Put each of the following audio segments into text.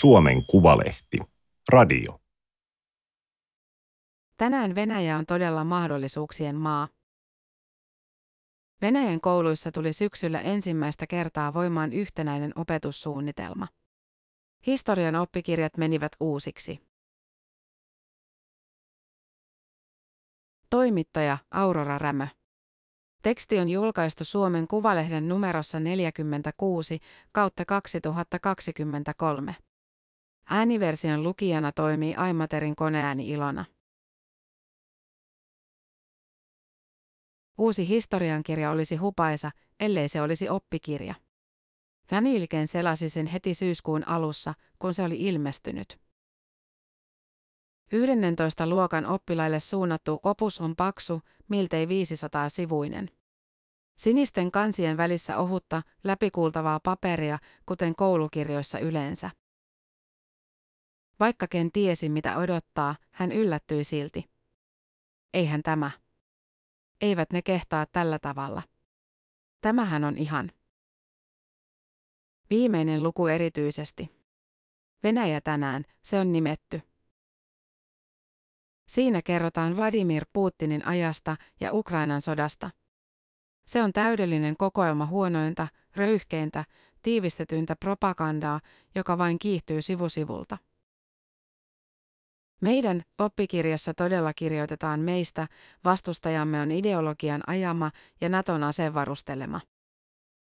Suomen Kuvalehti. Radio. Tänään Venäjä on todella mahdollisuuksien maa. Venäjän kouluissa tuli syksyllä ensimmäistä kertaa voimaan yhtenäinen opetussuunnitelma. Historian oppikirjat menivät uusiksi. Toimittaja Aurora Rämö. Teksti on julkaistu Suomen Kuvalehden numerossa 46 kautta 2023. Ääniversion lukijana toimii Aimaterin koneääni Ilona. Uusi historiankirja olisi hupaisa, ellei se olisi oppikirja. Danielken selasi sen heti syyskuun alussa, kun se oli ilmestynyt. 11. luokan oppilaille suunnattu opus on paksu, miltei 500 sivuinen. Sinisten kansien välissä ohutta, läpikuultavaa paperia, kuten koulukirjoissa yleensä. Vaikka Ken tiesi, mitä odottaa, hän yllättyi silti. Eihän tämä. Eivät ne kehtaa tällä tavalla. Tämähän on ihan. Viimeinen luku erityisesti. Venäjä tänään, se on nimetty. Siinä kerrotaan Vladimir Putinin ajasta ja Ukrainan sodasta. Se on täydellinen kokoelma huonointa, röyhkeintä, tiivistetyntä propagandaa, joka vain kiihtyy sivusivulta. Meidän oppikirjassa todella kirjoitetaan meistä, vastustajamme on ideologian ajama ja Naton asevarustelema.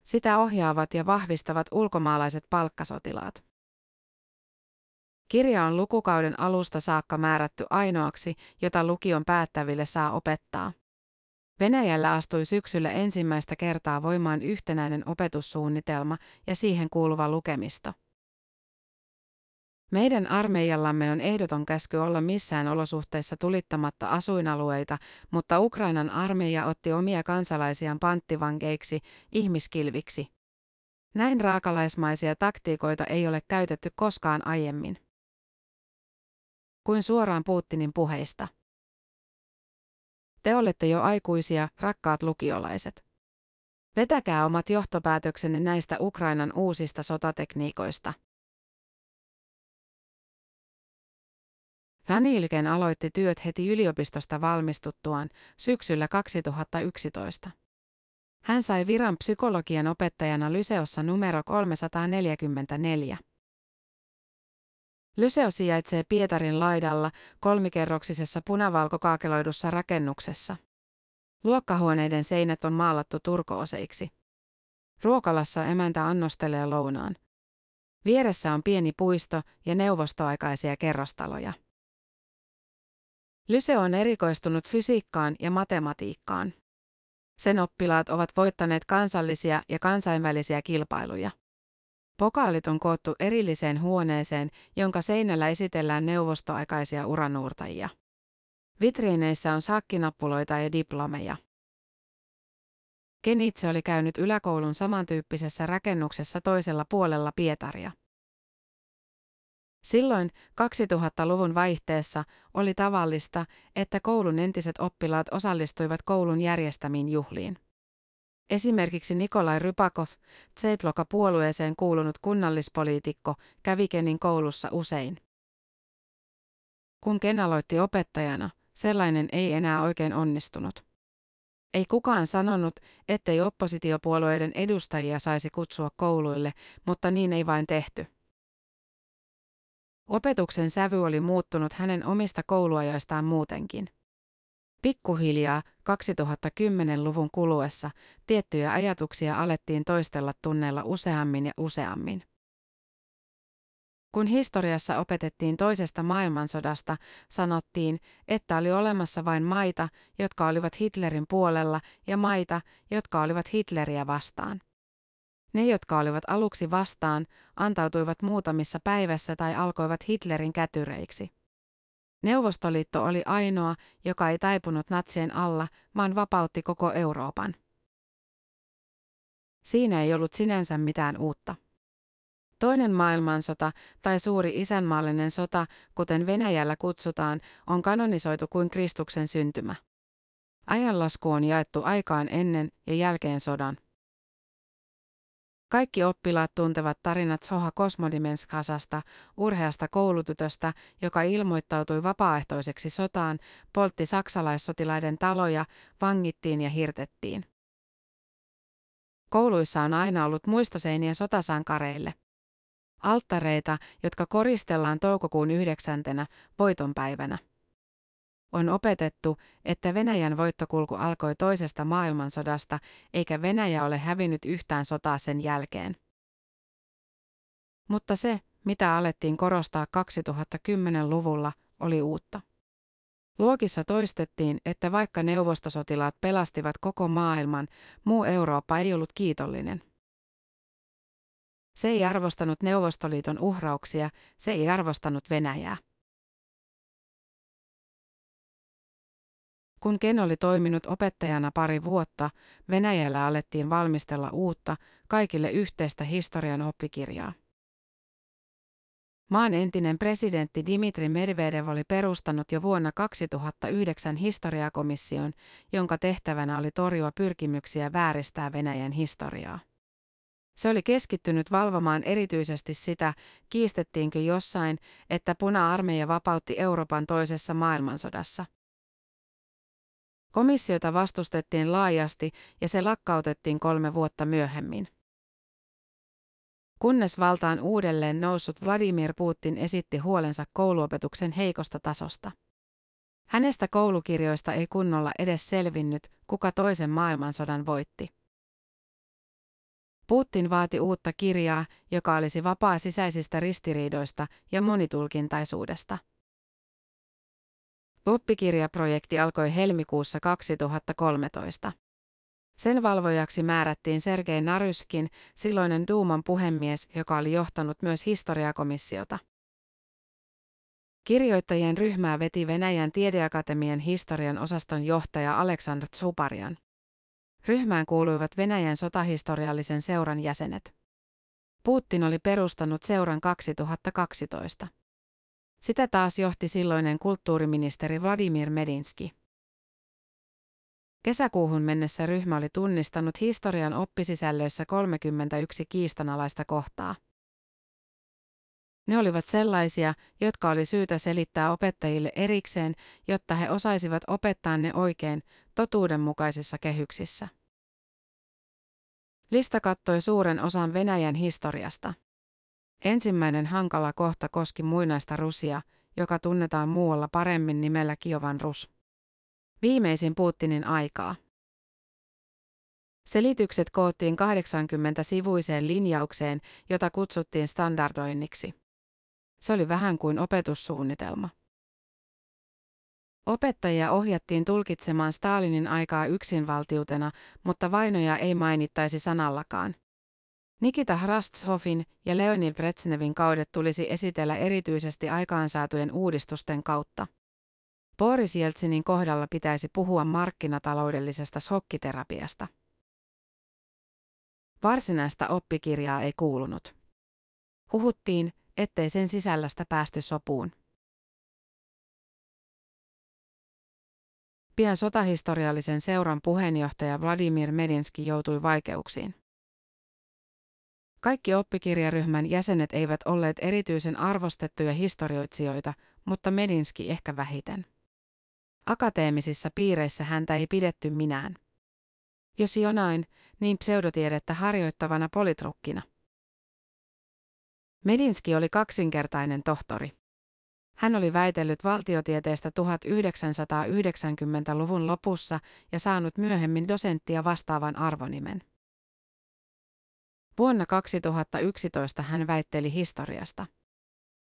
Sitä ohjaavat ja vahvistavat ulkomaalaiset palkkasotilaat. Kirja on lukukauden alusta saakka määrätty ainoaksi, jota lukion päättäville saa opettaa. Venäjällä astui syksyllä ensimmäistä kertaa voimaan yhtenäinen opetussuunnitelma ja siihen kuuluva lukemisto. Meidän armeijallamme on ehdoton käsky olla missään olosuhteissa tulittamatta asuinalueita, mutta Ukrainan armeija otti omia kansalaisiaan panttivankeiksi, ihmiskilviksi. Näin raakalaismaisia taktiikoita ei ole käytetty koskaan aiemmin. Kuin suoraan Putinin puheista. Te olette jo aikuisia, rakkaat lukiolaiset. Vetäkää omat johtopäätöksenne näistä Ukrainan uusista sotatekniikoista. Danielken aloitti työt heti yliopistosta valmistuttuaan syksyllä 2011. Hän sai viran psykologian opettajana Lyseossa numero 344. Lyseo sijaitsee Pietarin laidalla kolmikerroksisessa punavalkokaakeloidussa rakennuksessa. Luokkahuoneiden seinät on maalattu turkooseiksi. Ruokalassa emäntä annostelee lounaan. Vieressä on pieni puisto ja neuvostoaikaisia kerrostaloja. Lyse on erikoistunut fysiikkaan ja matematiikkaan. Sen oppilaat ovat voittaneet kansallisia ja kansainvälisiä kilpailuja. Pokaalit on koottu erilliseen huoneeseen, jonka seinällä esitellään neuvostoaikaisia uranuurtajia. Vitriineissä on sakkinappuloita ja diplomeja. Ken itse oli käynyt yläkoulun samantyyppisessä rakennuksessa toisella puolella Pietaria. Silloin 2000-luvun vaihteessa oli tavallista, että koulun entiset oppilaat osallistuivat koulun järjestämiin juhliin. Esimerkiksi Nikolai Rypakov, Tseploka-puolueeseen kuulunut kunnallispoliitikko, kävi Kenin koulussa usein. Kun Ken aloitti opettajana, sellainen ei enää oikein onnistunut. Ei kukaan sanonut, ettei oppositiopuolueiden edustajia saisi kutsua kouluille, mutta niin ei vain tehty. Opetuksen sävy oli muuttunut hänen omista kouluajoistaan muutenkin. Pikkuhiljaa 2010-luvun kuluessa tiettyjä ajatuksia alettiin toistella tunneilla useammin ja useammin. Kun historiassa opetettiin toisesta maailmansodasta, sanottiin, että oli olemassa vain maita, jotka olivat Hitlerin puolella, ja maita, jotka olivat Hitleriä vastaan. Ne, jotka olivat aluksi vastaan, antautuivat muutamissa päivässä tai alkoivat Hitlerin kätyreiksi. Neuvostoliitto oli ainoa, joka ei taipunut natsien alla, vaan vapautti koko Euroopan. Siinä ei ollut sinänsä mitään uutta. Toinen maailmansota tai suuri isänmaallinen sota, kuten Venäjällä kutsutaan, on kanonisoitu kuin Kristuksen syntymä. Ajanlasku on jaettu aikaan ennen ja jälkeen sodan. Kaikki oppilaat tuntevat tarinat Soha Kosmodimenskasasta, urheasta koulutytöstä, joka ilmoittautui vapaaehtoiseksi sotaan, poltti saksalaissotilaiden taloja, vangittiin ja hirtettiin. Kouluissa on aina ollut muistoseiniä sotasankareille. Alttareita, jotka koristellaan toukokuun yhdeksäntenä, voitonpäivänä. On opetettu, että Venäjän voittokulku alkoi toisesta maailmansodasta, eikä Venäjä ole hävinnyt yhtään sotaa sen jälkeen. Mutta se, mitä alettiin korostaa 2010-luvulla, oli uutta. Luokissa toistettiin, että vaikka neuvostosotilaat pelastivat koko maailman, muu Eurooppa ei ollut kiitollinen. Se ei arvostanut Neuvostoliiton uhrauksia, se ei arvostanut Venäjää. Kun Ken oli toiminut opettajana pari vuotta, Venäjällä alettiin valmistella uutta, kaikille yhteistä historian oppikirjaa. Maan entinen presidentti Dimitri Medvedev oli perustanut jo vuonna 2009 historiakomission, jonka tehtävänä oli torjua pyrkimyksiä vääristää Venäjän historiaa. Se oli keskittynyt valvomaan erityisesti sitä, kiistettiinkö jossain, että puna-armeija vapautti Euroopan toisessa maailmansodassa. Komissiota vastustettiin laajasti ja se lakkautettiin kolme vuotta myöhemmin. Kunnes valtaan uudelleen noussut Vladimir Putin esitti huolensa kouluopetuksen heikosta tasosta. Hänestä koulukirjoista ei kunnolla edes selvinnyt, kuka toisen maailmansodan voitti. Putin vaati uutta kirjaa, joka olisi vapaa sisäisistä ristiriidoista ja monitulkintaisuudesta. Oppikirjaprojekti alkoi helmikuussa 2013. Sen valvojaksi määrättiin Sergei Naryskin, silloinen Duuman puhemies, joka oli johtanut myös historiakomissiota. Kirjoittajien ryhmää veti Venäjän tiedeakatemian historian osaston johtaja Aleksandr Tsuparian. Ryhmään kuuluivat Venäjän sotahistoriallisen seuran jäsenet. Putin oli perustanut seuran 2012. Sitä taas johti silloinen kulttuuriministeri Vladimir Medinski. Kesäkuuhun mennessä ryhmä oli tunnistanut historian oppisisällöissä 31 kiistanalaista kohtaa. Ne olivat sellaisia, jotka oli syytä selittää opettajille erikseen, jotta he osaisivat opettaa ne oikein, totuudenmukaisissa kehyksissä. Lista kattoi suuren osan Venäjän historiasta. Ensimmäinen hankala kohta koski muinaista Rusia, joka tunnetaan muualla paremmin nimellä Kiovan Rus. Viimeisin Putinin aikaa. Selitykset koottiin 80-sivuiseen linjaukseen, jota kutsuttiin standardoinniksi. Se oli vähän kuin opetussuunnitelma. Opettajia ohjattiin tulkitsemaan Stalinin aikaa yksinvaltiutena, mutta vainoja ei mainittaisi sanallakaan. Nikita Hrastshovin ja Leonid Brezhnevin kaudet tulisi esitellä erityisesti aikaansaatujen uudistusten kautta. Boris Jeltsinin kohdalla pitäisi puhua markkinataloudellisesta shokkiterapiasta. Varsinaista oppikirjaa ei kuulunut. Huhuttiin, ettei sen sisällöstä päästy sopuun. Pian sotahistoriallisen seuran puheenjohtaja Vladimir Medinski joutui vaikeuksiin. Kaikki oppikirjaryhmän jäsenet eivät olleet erityisen arvostettuja historioitsijoita, mutta Medinski ehkä vähiten. Akateemisissa piireissä häntä ei pidetty minään. Jos jonain, niin pseudotiedettä harjoittavana politrukkina. Medinski oli kaksinkertainen tohtori. Hän oli väitellyt valtiotieteestä 1990-luvun lopussa ja saanut myöhemmin dosenttia vastaavan arvonimen. Vuonna 2011 hän väitteli historiasta.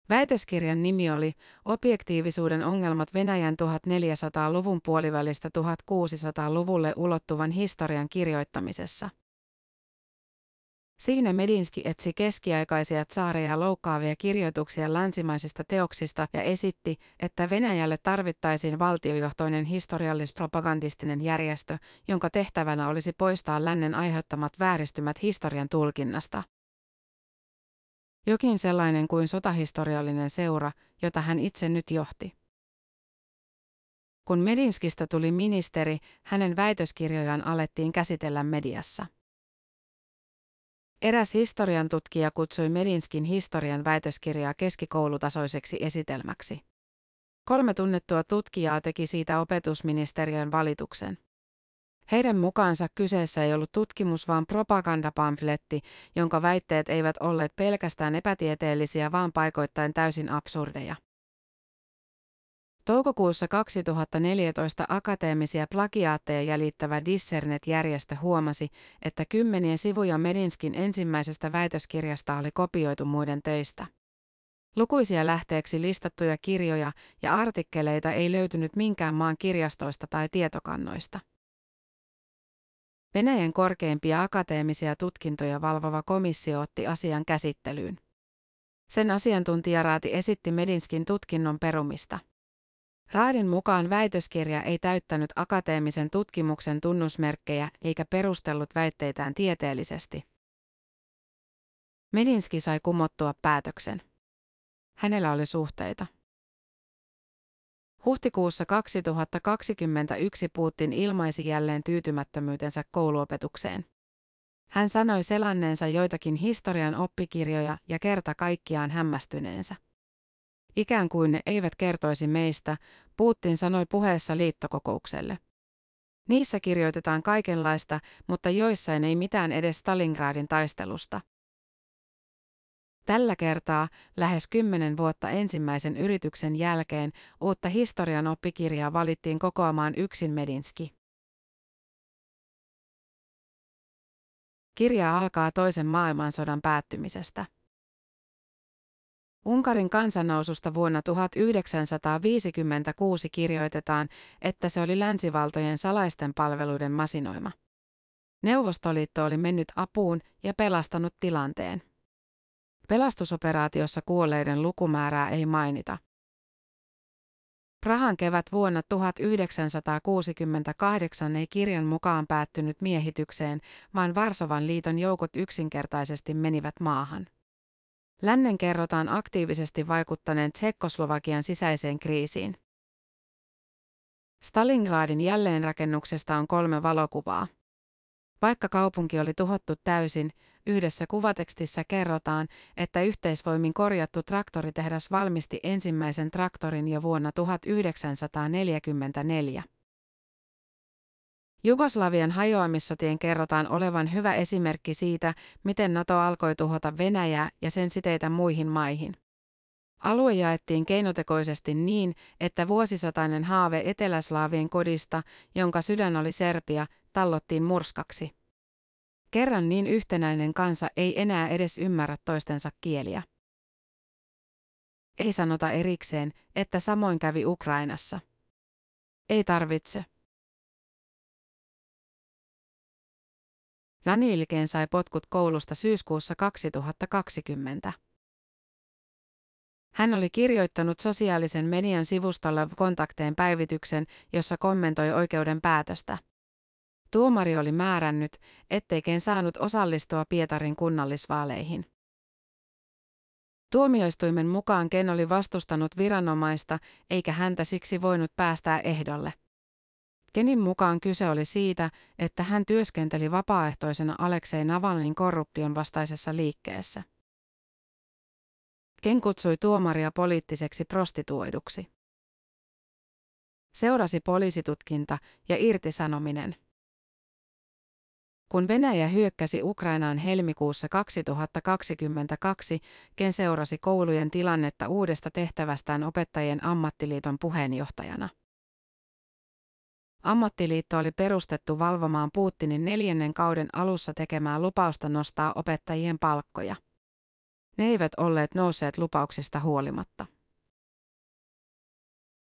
Väitöskirjan nimi oli Objektiivisuuden ongelmat Venäjän 1400-luvun puolivälistä 1600-luvulle ulottuvan historian kirjoittamisessa. Siinä Medinski etsi keskiaikaisia saareja loukkaavia kirjoituksia länsimaisista teoksista ja esitti, että Venäjälle tarvittaisiin valtiojohtoinen historiallis-propagandistinen järjestö, jonka tehtävänä olisi poistaa lännen aiheuttamat vääristymät historian tulkinnasta. Jokin sellainen kuin sotahistoriallinen seura, jota hän itse nyt johti. Kun Medinskistä tuli ministeri, hänen väitöskirjojaan alettiin käsitellä mediassa. Eräs historian tutkija kutsui Medinskin historian väitöskirjaa keskikoulutasoiseksi esitelmäksi. Kolme tunnettua tutkijaa teki siitä opetusministeriön valituksen. Heidän mukaansa kyseessä ei ollut tutkimus, vaan propagandapamfletti, jonka väitteet eivät olleet pelkästään epätieteellisiä, vaan paikoittain täysin absurdeja. Toukokuussa 2014 akateemisia plagiaatteja jäljittävä Dissernet-järjestö huomasi, että kymmenien sivuja Medinskin ensimmäisestä väitöskirjasta oli kopioitu muiden töistä. Lukuisia lähteeksi listattuja kirjoja ja artikkeleita ei löytynyt minkään maan kirjastoista tai tietokannoista. Venäjän korkeimpia akateemisia tutkintoja valvova komissio otti asian käsittelyyn. Sen asiantuntijaraati esitti Medinskin tutkinnon perumista. Raadin mukaan väitöskirja ei täyttänyt akateemisen tutkimuksen tunnusmerkkejä eikä perustellut väitteitään tieteellisesti. Medinski sai kumottua päätöksen. Hänellä oli suhteita. Huhtikuussa 2021 Putin ilmaisi jälleen tyytymättömyytensä kouluopetukseen. Hän sanoi selanneensa joitakin historian oppikirjoja ja kerta kaikkiaan hämmästyneensä. Ikään kuin ne eivät kertoisi meistä, Putin sanoi puheessa liittokokoukselle. Niissä kirjoitetaan kaikenlaista, mutta joissain ei mitään edes Stalingradin taistelusta. Tällä kertaa, lähes kymmenen vuotta ensimmäisen yrityksen jälkeen, uutta historian oppikirjaa valittiin kokoamaan yksin Medinski. Kirja alkaa toisen maailmansodan päättymisestä. Unkarin kansannoususta vuonna 1956 kirjoitetaan, että se oli länsivaltojen salaisten palveluiden masinoima. Neuvostoliitto oli mennyt apuun ja pelastanut tilanteen. Pelastusoperaatiossa kuolleiden lukumäärää ei mainita. Prahan kevät vuonna 1968 ei kirjan mukaan päättynyt miehitykseen, vaan Varsovan liiton joukot yksinkertaisesti menivät maahan. Lännen kerrotaan aktiivisesti vaikuttaneen Tsekkoslovakian sisäiseen kriisiin. Stalingradin jälleenrakennuksesta on kolme valokuvaa. Vaikka kaupunki oli tuhottu täysin, yhdessä kuvatekstissä kerrotaan, että yhteisvoimin korjattu traktoritehdas valmisti ensimmäisen traktorin jo vuonna 1944. Jugoslavian hajoamissotien kerrotaan olevan hyvä esimerkki siitä, miten NATO alkoi tuhota Venäjää ja sen siteitä muihin maihin. Alue jaettiin keinotekoisesti niin, että vuosisatainen haave eteläslaavien kodista, jonka sydän oli Serbia, tallottiin murskaksi. Kerran niin yhtenäinen kansa ei enää edes ymmärrä toistensa kieliä. Ei sanota erikseen, että samoin kävi Ukrainassa. Ei Jani Ilkeen sai potkut koulusta syyskuussa 2020. Hän oli kirjoittanut sosiaalisen median sivustolla kontakteen päivityksen, jossa kommentoi oikeuden päätöstä. Tuomari oli määrännyt, ettei Ken saanut osallistua Pietarin kunnallisvaaleihin. Tuomioistuimen mukaan Ken oli vastustanut viranomaista, eikä häntä siksi voinut päästää ehdolle. Kenin mukaan kyse oli siitä, että hän työskenteli vapaaehtoisena Aleksei Navalnin korruption vastaisessa liikkeessä. Ken kutsui tuomaria poliittiseksi prostituoiduksi. Seurasi poliisitutkinta ja irtisanominen. Kun Venäjä hyökkäsi Ukrainaan helmikuussa 2022, Ken seurasi koulujen tilannetta uudesta tehtävästään opettajien ammattiliiton puheenjohtajana. Ammattiliitto oli perustettu valvomaan Putinin neljännen kauden alussa tekemää lupausta nostaa opettajien palkkoja. Ne eivät olleet nousseet lupauksista huolimatta.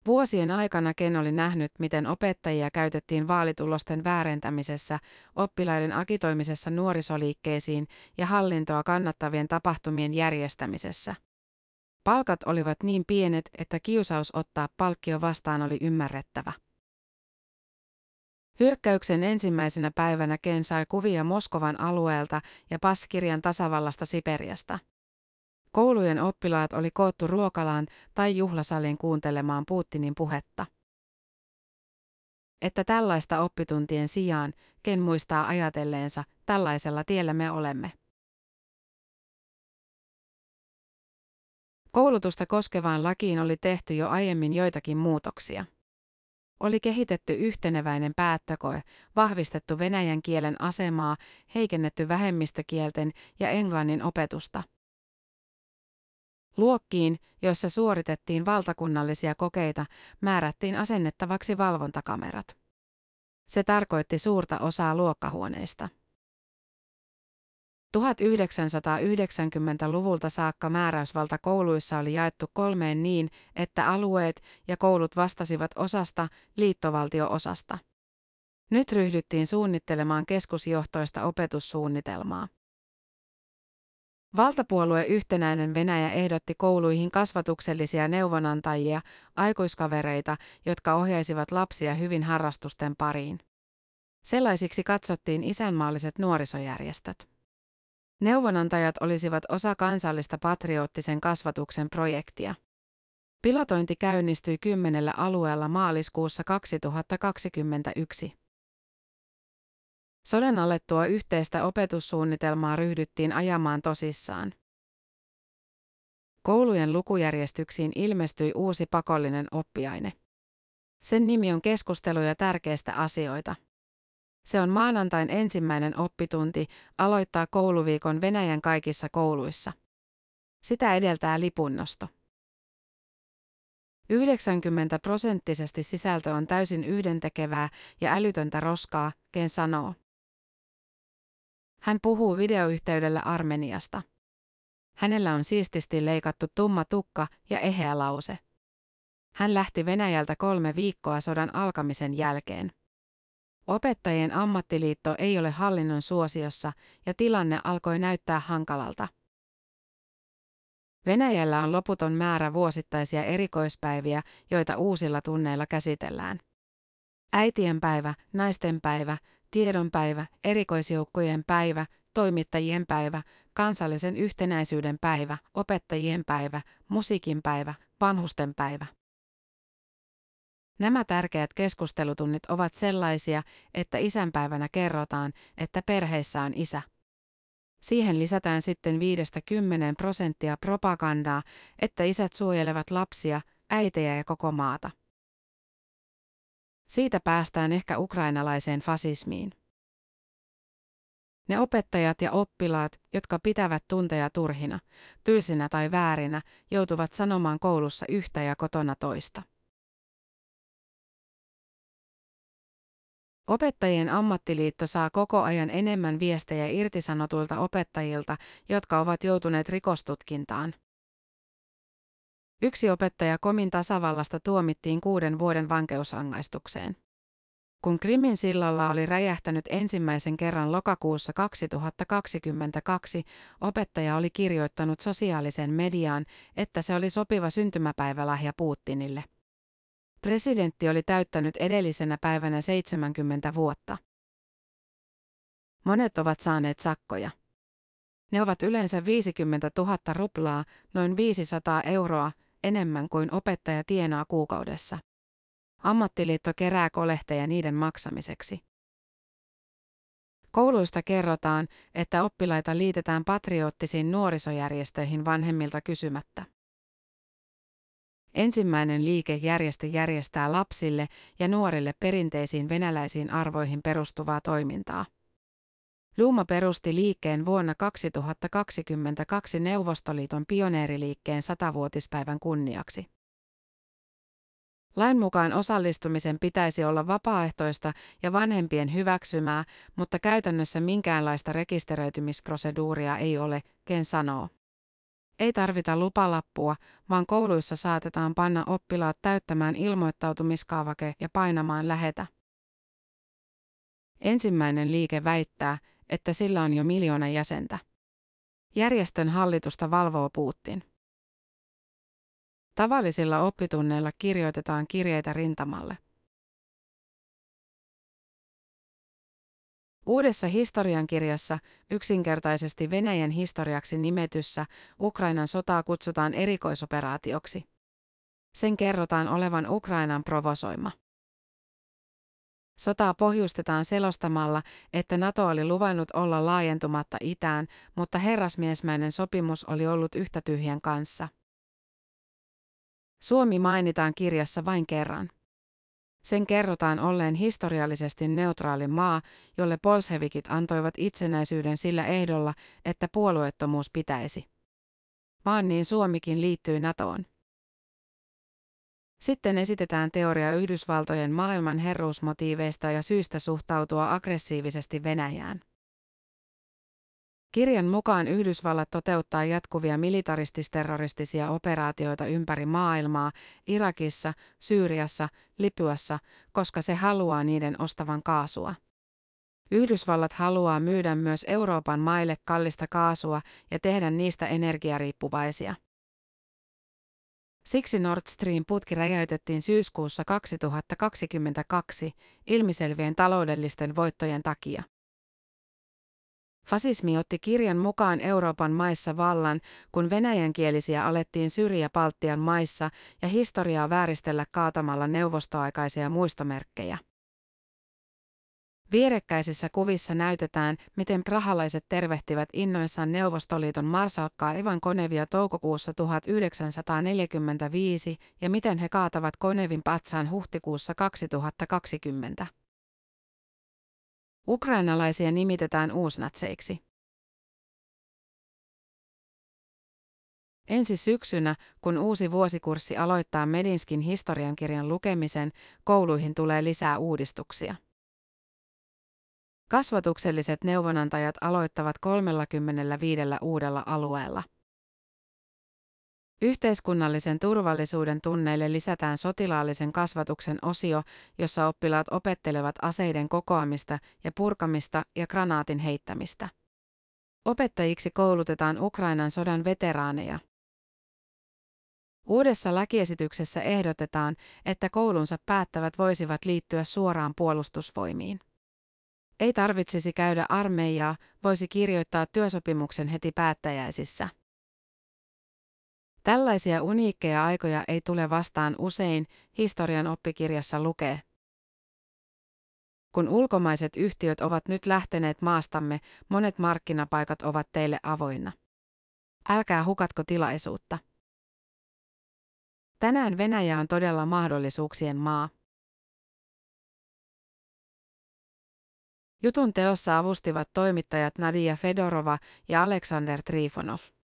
Vuosien aikana Ken oli nähnyt, miten opettajia käytettiin vaalitulosten väärentämisessä, oppilaiden akitoimisessa nuorisoliikkeisiin ja hallintoa kannattavien tapahtumien järjestämisessä. Palkat olivat niin pienet, että kiusaus ottaa palkkio vastaan oli ymmärrettävä. Hyökkäyksen ensimmäisenä päivänä Ken sai kuvia Moskovan alueelta ja Paskirjan tasavallasta Siperiasta. Koulujen oppilaat oli koottu ruokalaan tai juhlasalin kuuntelemaan Putinin puhetta. Että tällaista oppituntien sijaan, Ken muistaa ajatelleensa, tällaisella tiellä me olemme. Koulutusta koskevaan lakiin oli tehty jo aiemmin joitakin muutoksia. Oli kehitetty yhteneväinen päättökoe, vahvistettu venäjän kielen asemaa, heikennetty vähemmistökielten ja englannin opetusta. Luokkiin, joissa suoritettiin valtakunnallisia kokeita, määrättiin asennettavaksi valvontakamerat. Se tarkoitti suurta osaa luokkahuoneista. 1990-luvulta saakka määräysvalta kouluissa oli jaettu kolmeen niin, että alueet ja koulut vastasivat osasta, liittovaltio-osasta. Nyt ryhdyttiin suunnittelemaan keskusjohtoista opetussuunnitelmaa. Valtapuolue Yhtenäinen Venäjä ehdotti kouluihin kasvatuksellisia neuvonantajia, aikuiskavereita, jotka ohjaisivat lapsia hyvin harrastusten pariin. Sellaisiksi katsottiin isänmaalliset nuorisojärjestöt. Neuvonantajat olisivat osa kansallista patriottisen kasvatuksen projektia. Pilotointi käynnistyi kymmenellä alueella maaliskuussa 2021. Sodan alettua yhteistä opetussuunnitelmaa ryhdyttiin ajamaan tosissaan. Koulujen lukujärjestyksiin ilmestyi uusi pakollinen oppiaine. Sen nimi on keskusteluja tärkeistä asioita. Se on maanantain ensimmäinen oppitunti, aloittaa kouluviikon Venäjän kaikissa kouluissa. Sitä edeltää lipunnosto. 90 prosenttisesti sisältö on täysin yhdentekevää ja älytöntä roskaa, Ken sanoo. Hän puhuu videoyhteydellä Armeniasta. Hänellä on siististi leikattu tumma tukka ja eheä lause. Hän lähti Venäjältä kolme viikkoa sodan alkamisen jälkeen. Opettajien ammattiliitto ei ole hallinnon suosiossa ja tilanne alkoi näyttää hankalalta. Venäjällä on loputon määrä vuosittaisia erikoispäiviä, joita uusilla tunneilla käsitellään. Äitienpäivä, naistenpäivä, tiedonpäivä, erikoisjoukkojen päivä, toimittajien päivä, kansallisen yhtenäisyyden päivä, opettajien päivä, musiikin päivä, vanhusten päivä. Nämä tärkeät keskustelutunnit ovat sellaisia, että isänpäivänä kerrotaan, että perheissä on isä. Siihen lisätään sitten 5-10 prosenttia propagandaa, että isät suojelevat lapsia, äitejä ja koko maata. Siitä päästään ehkä ukrainalaiseen fasismiin. Ne opettajat ja oppilaat, jotka pitävät tunteja turhina, tylsinä tai väärinä, joutuvat sanomaan koulussa yhtä ja kotona toista. Opettajien ammattiliitto saa koko ajan enemmän viestejä irtisanotuilta opettajilta, jotka ovat joutuneet rikostutkintaan. Yksi opettaja Komin tasavallasta tuomittiin kuuden vuoden vankeusrangaistukseen. Kun Krimin sillalla oli räjähtänyt ensimmäisen kerran lokakuussa 2022, opettaja oli kirjoittanut sosiaalisen mediaan, että se oli sopiva syntymäpäivälahja Putinille. Presidentti oli täyttänyt edellisenä päivänä 70 vuotta. Monet ovat saaneet sakkoja. Ne ovat yleensä 50 000 ruplaa, noin 500 euroa, enemmän kuin opettaja tienaa kuukaudessa. Ammattiliitto kerää kolehteja niiden maksamiseksi. Kouluista kerrotaan, että oppilaita liitetään patriottisiin nuorisojärjestöihin vanhemmilta kysymättä. Ensimmäinen liikejärjestö järjestää lapsille ja nuorille perinteisiin venäläisiin arvoihin perustuvaa toimintaa. Luuma perusti liikkeen vuonna 2022 Neuvostoliiton pioneeriliikkeen satavuotispäivän kunniaksi. Lain mukaan osallistumisen pitäisi olla vapaaehtoista ja vanhempien hyväksymää, mutta käytännössä minkäänlaista rekisteröitymisproseduuria ei ole, Ken sanoo. Ei tarvita lupalappua, vaan kouluissa saatetaan panna oppilaat täyttämään ilmoittautumiskaavake ja painamaan lähetä. Ensimmäinen liike väittää, että sillä on jo miljoona jäsentä. Järjestön hallitusta valvoo Putin. Tavallisilla oppitunneilla kirjoitetaan kirjeitä rintamalle. Uudessa historiankirjassa, yksinkertaisesti Venäjän historiaksi nimetyssä, Ukrainan sotaa kutsutaan erikoisoperaatioksi. Sen kerrotaan olevan Ukrainan provosoima. Sotaa pohjustetaan selostamalla, että NATO oli luvannut olla laajentumatta itään, mutta herrasmiesmäinen sopimus oli ollut yhtä tyhjän kanssa. Suomi mainitaan kirjassa vain kerran. Sen kerrotaan olleen historiallisesti neutraali maa, jolle bolshevikit antoivat itsenäisyyden sillä ehdolla, että puolueettomuus pitäisi. Maan niin Suomikin liittyi NATOon. Sitten esitetään teoria Yhdysvaltojen maailman herruusmotiiveista ja syystä suhtautua aggressiivisesti Venäjään. Kirjan mukaan Yhdysvallat toteuttaa jatkuvia militarististerroristisia operaatioita ympäri maailmaa, Irakissa, Syyriassa, Libyassa, koska se haluaa niiden ostavan kaasua. Yhdysvallat haluaa myydä myös Euroopan maille kallista kaasua ja tehdä niistä energiariippuvaisia. Siksi Nord Stream-putki räjäytettiin syyskuussa 2022 ilmiselvien taloudellisten voittojen takia. Fasismi otti kirjan mukaan Euroopan maissa vallan, kun venäjänkielisiä alettiin syrjiä Baltian maissa ja historiaa vääristellä kaatamalla neuvostoaikaisia muistomerkkejä. Vierekkäisissä kuvissa näytetään, miten prahalaiset tervehtivät innoissaan Neuvostoliiton marsalkkaa Ivan Konevia toukokuussa 1945 ja miten he kaatavat Konevin patsaan huhtikuussa 2020. Ukrainalaisia nimitetään uusnatseiksi. Ensi syksynä, kun uusi vuosikurssi aloittaa Medinskin historiankirjan lukemisen, kouluihin tulee lisää uudistuksia. Kasvatukselliset neuvonantajat aloittavat 35 uudella alueella. Yhteiskunnallisen turvallisuuden tunneille lisätään sotilaallisen kasvatuksen osio, jossa oppilaat opettelevat aseiden kokoamista ja purkamista ja granaatin heittämistä. Opettajiksi koulutetaan Ukrainan sodan veteraaneja. Uudessa lakiesityksessä ehdotetaan, että koulunsa päättävät voisivat liittyä suoraan puolustusvoimiin. Ei tarvitsisi käydä armeijaa, voisi kirjoittaa työsopimuksen heti päättäjäisissä. Tällaisia uniikkeja aikoja ei tule vastaan usein, historian oppikirjassa lukee. Kun ulkomaiset yhtiöt ovat nyt lähteneet maastamme, monet markkinapaikat ovat teille avoinna. Älkää hukatko tilaisuutta. Tänään Venäjä on todella mahdollisuuksien maa. Jutun teossa avustivat toimittajat Nadia Fedorova ja Aleksander Trifonov.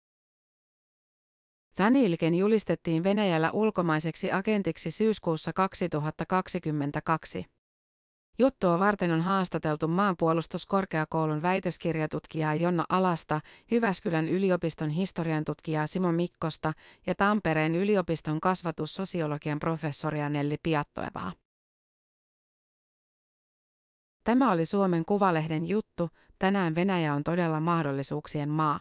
Danilken julistettiin Venäjällä ulkomaiseksi agentiksi syyskuussa 2022. Juttua varten on haastateltu maanpuolustuskorkeakoulun väitöskirjatutkijaa Jonna Alasta, Jyväskylän yliopiston historian tutkijaa Simo Mikkosta ja Tampereen yliopiston kasvatussosiologian professoria Nelli Piattoevaa. Tämä oli Suomen Kuvalehden juttu, tänään Venäjä on todella mahdollisuuksien maa.